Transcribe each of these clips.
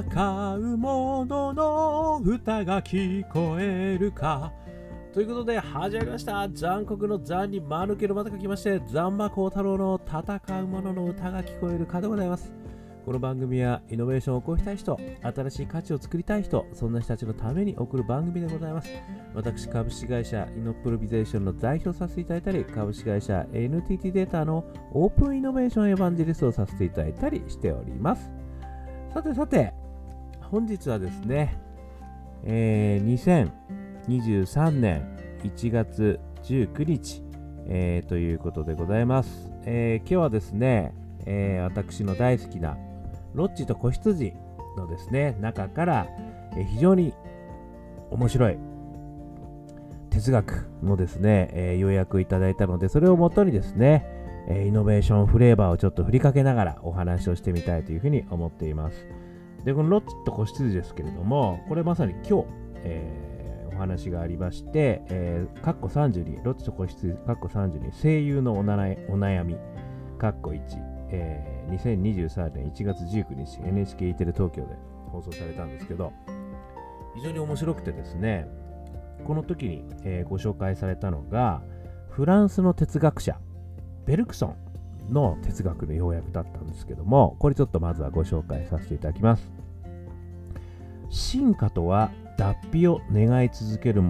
う者のの歌が聞こえるかということで始まりました残酷の残に間抜けのまた書きまして残魔高太郎の戦う者の歌が聞こえるかでございますこの番組はイノベーションを起こしたい人、新しい価値を作りたい人、そんな人たちのために送る番組でございます。私、株式会社イノプロビゼーションの代表させていただいたり、株式会社 NTT データのオープンイノベーションエヴァンジェリストをさせていただいたりしております。さてさて、本日はですね、えー、2023年1月19日、えー、ということでございます。えー、今日はですね、えー、私の大好きなロッチと子羊のですね、中から、え非常に面白い哲学のですね、えー、要約いただいたので、それをもとにですね、えイノベーションフレーバーをちょっと振りかけながらお話をしてみたいというふうに思っています。で、このロッチと子羊ですけれども、これまさに今日、えー、お話がありまして、えー、カッコ32、ロッチと子羊、カッコ32、声優のお悩み、カッコ1、えー2023年1月19日 NHK テレ東京で放送されたんですけど非常に面白くてですねこの時に、えー、ご紹介されたのがフランスの哲学者ベルクソン。の哲学の要約だったんですけどもこれちょっとまずはご紹介させていただきます進化とは脱皮を願い続ける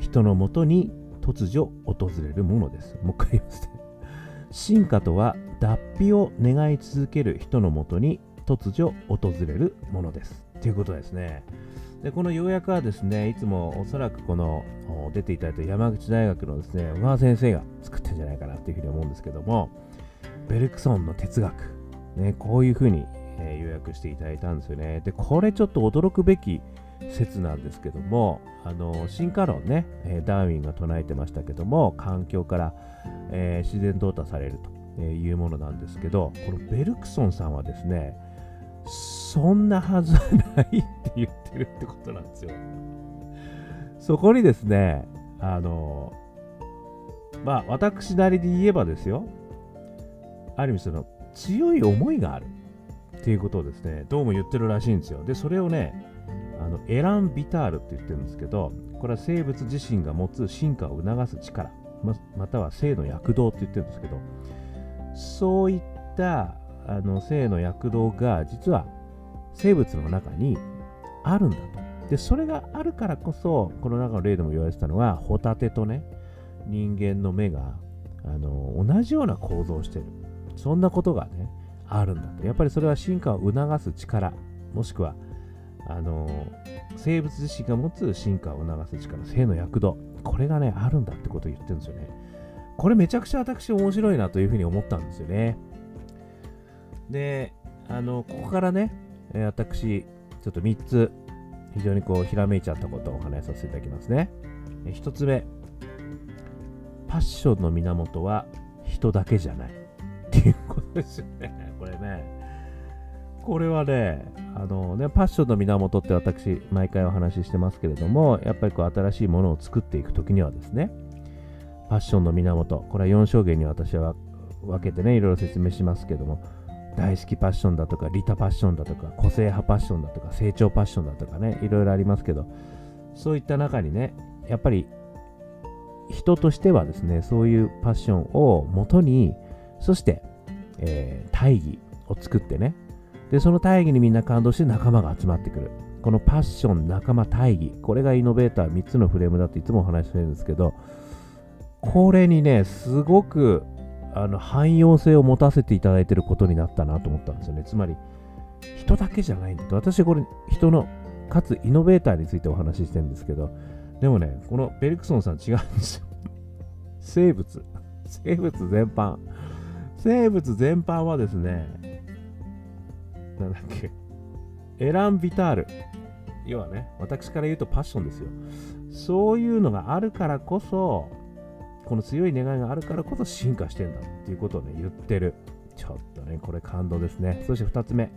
人のもとに突如訪れるものですもう一回言いますね進化とは脱皮を願い続ける人のもとに突如訪れるものです。ということですね。でこの要約はですね、いつもおそらくこの出ていただいた山口大学のですね、小川先生が作ってんじゃないかなというふうに思うんですけども、ベルクソンの哲学、ね、こういうふうに、えー、要約していただいたんですよね。で、これちょっと驚くべき説なんですけども、あの進化論ねえ、ダーウィンが唱えてましたけども、環境から、えー、自然淘汰されると。いうものなんですけど、このベルクソンさんはですね、そんなはずないって言ってるってことなんですよ。そこにですね、あの、まあ私なりに言えばですよ、ある意味その強い思いがあるっていうことをですね、どうも言ってるらしいんですよ。で、それをね、あのエラン・ビタールって言ってるんですけど、これは生物自身が持つ進化を促す力、ままたは性の躍動って言ってるんですけど、そういったあの性の躍動が実は生物の中にあるんだと。で、それがあるからこそ、この中の例でも言われてたのは、ホタテとね、人間の目があの同じような構造をしている。そんなことがね、あるんだと。やっぱりそれは進化を促す力、もしくは、あの生物自身が持つ進化を促す力、性の躍動、これがね、あるんだってことを言ってるんですよね。これめちゃくちゃ私面白いなというふうに思ったんですよね。で、あの、ここからね、え私、ちょっと3つ、非常にこう、ひらめいちゃったことをお話しさせていただきますね。1つ目、パッションの源は人だけじゃない。ですよね。これね。これはね、あのね、パッションの源って私、毎回お話ししてますけれども、やっぱりこう、新しいものを作っていくときにはですね、パッションの源、これは4証言に私は分けてね、いろいろ説明しますけども、大好きパッションだとか、利他パッションだとか、個性派パッションだとか、成長パッションだとかね、いろいろありますけど、そういった中にね、やっぱり人としてはですね、そういうパッションをもとに、そして、えー、大義を作ってね、で、その大義にみんな感動して仲間が集まってくる。このパッション、仲間、大義、これがイノベーター3つのフレームだっていつもお話ししてるんですけど、これにね、すごくあの汎用性を持たせていただいてることになったなと思ったんですよね。つまり、人だけじゃないんだと。私これ、人の、かつイノベーターについてお話ししてるんですけど、でもね、このベルクソンさん違うんですよ。生物。生物全般。生物全般はですね、なんだっけ、エラン・ビタール。要はね、私から言うとパッションですよ。そういうのがあるからこそ、この強い願いがあるからこそ進化してんだっていうことをね、言ってる。ちょっとね、これ感動ですね。そして2つ目。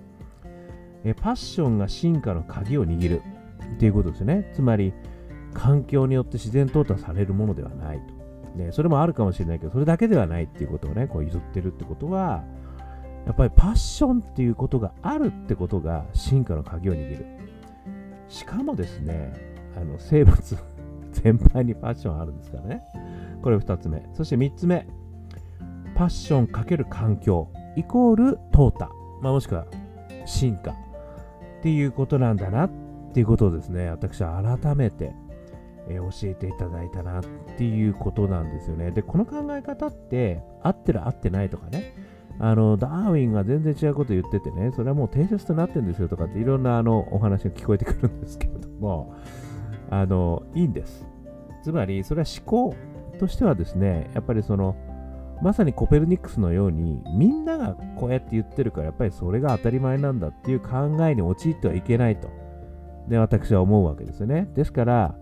えパッションが進化の鍵を握るっていうことですよね。つまり、環境によって自然淘汰されるものではないと。ね、それもあるかもしれないけど、それだけではないっていうことをね、こう譲ってるってことは、やっぱりパッションっていうことがあるってことが進化の鍵を握る。しかもですね、あの生物 全般にパッションあるんですからね。これ2つ目。そして3つ目、パッション×環境イコール淘汰、まあ、もしくは進化っていうことなんだなっていうことをですね、私は改めて、え、教えていただいたなっていうことなんですよね。で、この考え方って合ってる合ってないとかね、あのダーウィンが全然違うこと言っててね、それはもう定説となってるんですよとかっていろんなあのお話が聞こえてくるんですけれども、あのいいんです。つまり、それは思考としてはですね、やっぱりその、まさにコペルニクスのように、みんながこうやって言ってるから、やっぱりそれが当たり前なんだっていう考えに陥ってはいけないと、で、私は思うわけですよね。ですから、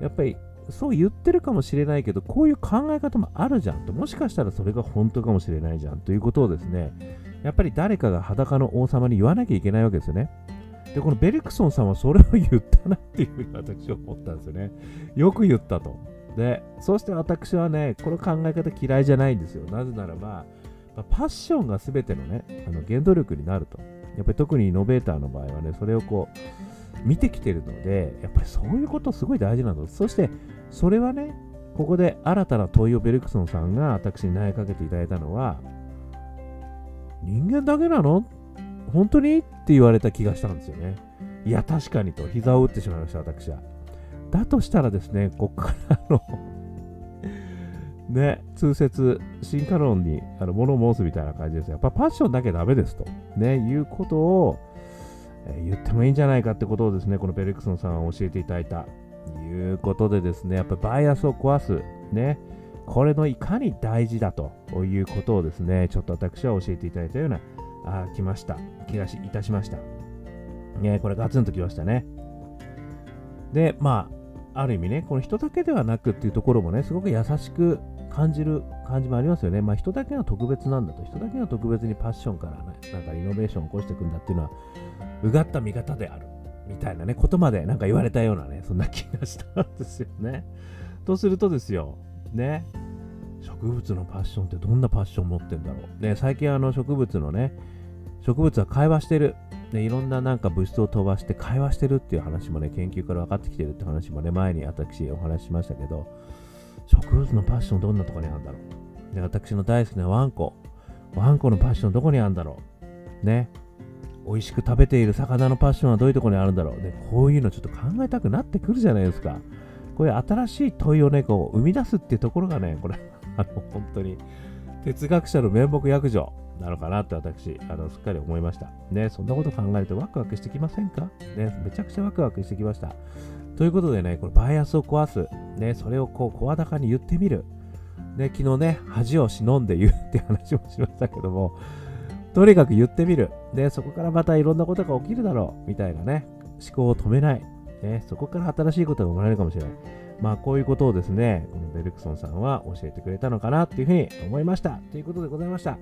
やっぱりそう言ってるかもしれないけど、こういう考え方もあるじゃんと、もしかしたらそれが本当かもしれないじゃんということをですね、やっぱり誰かが裸の王様に言わなきゃいけないわけですよね。で、このベリクソンさんはそれを言ったなっていうふうに私は思ったんですよね。よく言ったと。で、そして私はね、この考え方嫌いじゃないんですよ。なぜならば、まあパッションが全てのね、あの原動力になると。やっぱり特にイノベーターの場合はね、それをこう、見てきてるので、やっぱりそういうことすごい大事なの。そして、それはね、ここで新たな問いをベルクソンさんが私に投げかけていただいたのは、人間だけなの？本当に？って言われた気がしたんですよね。いや、確かにと、膝を打ってしまいました、私は。だとしたらですね、ここからの ね、通説、進化論にあの物申すみたいな感じです。やっぱパッションだけダメですと、ね、いうことを、え、言ってもいいんじゃないかってことをですね、このベルクソンさんは教えていただいた。いうことでですね、やっぱりバイアスを壊す、ね、これのいかに大事だということをですね、ちょっと私は教えていただいたような、あ来ました。気がいたしました。ね、これガツンときましたね。で、まあ、ある意味ね、この人だけではなくっていうところもね、すごく優しく感じる感じもありますよね。まあ、人だけが特別なんだと、人だけが特別にパッションからね、なんかイノベーションを起こしていくんだっていうのは、うがった見方である。みたいなね、ことまでなんか言われたようなね、そんな気がしたんですよね。とするとですよ、ね、植物のパッションってどんなパッション持ってんだろう。ね、最近あの植物のね、植物は会話してる。ね、いろんななんか物質を飛ばして会話してるっていう話もね、研究から分かってきてるって話もね、前に私お話ししましたけど、植物のパッションどんなとこにあるんだろう。で、私の大好きなワンコ。ワンコのパッションどこにあるんだろう。ね。美味しく食べている魚のパッションはどういうところにあるんだろう。ね、こういうのちょっと考えたくなってくるじゃないですか。こういう新しい問いをね、こう生み出すっていうところがね、これ、あの、本当に哲学者の面目躍如なのかなって私、あの、すっかり思いました。ね、そんなこと考えるとワクワクしてきませんか？ね、めちゃくちゃワクワクしてきました。ということでね、これバイアスを壊す。ね、それをこう、声高に言ってみる。ね、昨日ね、恥を忍んで 言うって話もしましたけども、とにかく言ってみる。で、そこからまたいろんなことが起きるだろう。みたいなね、思考を止めない。ね、そこから新しいことが生まれるかもしれない。まあ、こういうことをですね、このベルクソンさんは教えてくれたのかなっていうふうに思いました。ということでございました。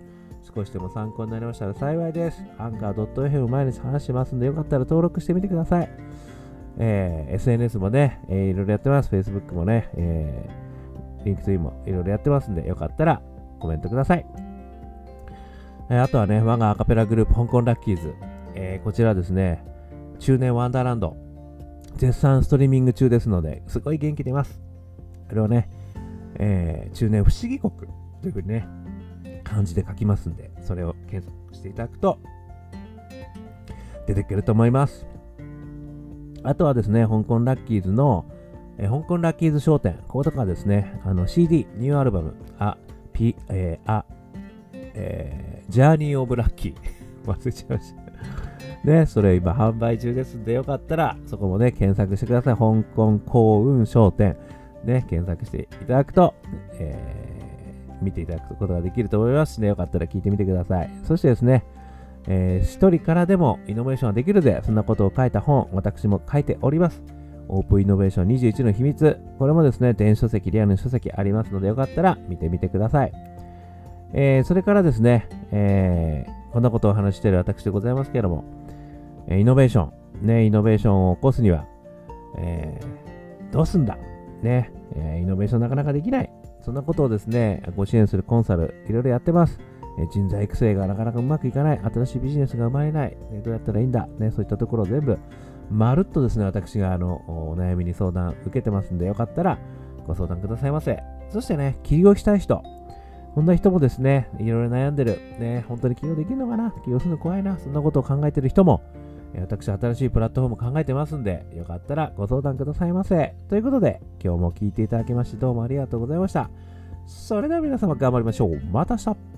少しでも参考になりましたら幸いです。アンカー .fm 毎日話してますんで、よかったら登録してみてください。えー、SNS もね、えー、いろいろやってます。Facebook もね、えー、LinkedIn もいろいろやってますんで、よかったらコメントください。えあとはね、我がアカペラグループ、香港ラッキーズ。えー、こちらですね、中年ワンダーランド。絶賛ストリーミング中ですので、すごい元気出ます。これをね、えー、中年不思議国というふうにね、漢字で書きますんで、それを検索していただくと、出てくると思います。あとはですね、香港ラッキーズの、え、香港ラッキーズ商店、こことかですね、あの CD、ニューアルバム、あ、P、えー、あ、えー、ジャーニー・オブ・ラッキー。忘れちゃいました。ね、それ今販売中ですんで、よかったら、そこもね、検索してください。香港幸運商店。ね、検索していただくと、えー、見ていただくことができると思いますしね、よかったら聞いてみてください。そしてですね、えー、一人からでもイノベーションができるぜ。そんなことを書いた本、私も書いております。オープンイノベーション21の秘密。これもですね、電子書籍、リアルの書籍ありますので、よかったら見てみてください。えー、それからですね、えー、こんなことを話している私でございますけれども、イノベーション、ね、イノベーションを起こすには、え、どうすんだ、ね、えイノベーションなかなかできない。そんなことをですね、ご支援するコンサル、いろいろやってます。え人材育成がなかなかうまくいかない、新しいビジネスが生まれない、ね、どうやったらいいんだ、ね、そういったところを全部、まるっとですね、私があのお悩みに相談受けてますんで、よかったらご相談くださいませ。そしてね、起業したい人、こんな人もですね、いろいろ悩んでる、ね、本当に起業できるのかな、起業するの怖いな、そんなことを考えてる人も、私、新しいプラットフォーム考えてますんで、よかったらご相談くださいませ。ということで、今日も聞いていただきましてどうもありがとうございました。それでは皆様頑張りましょう。また明日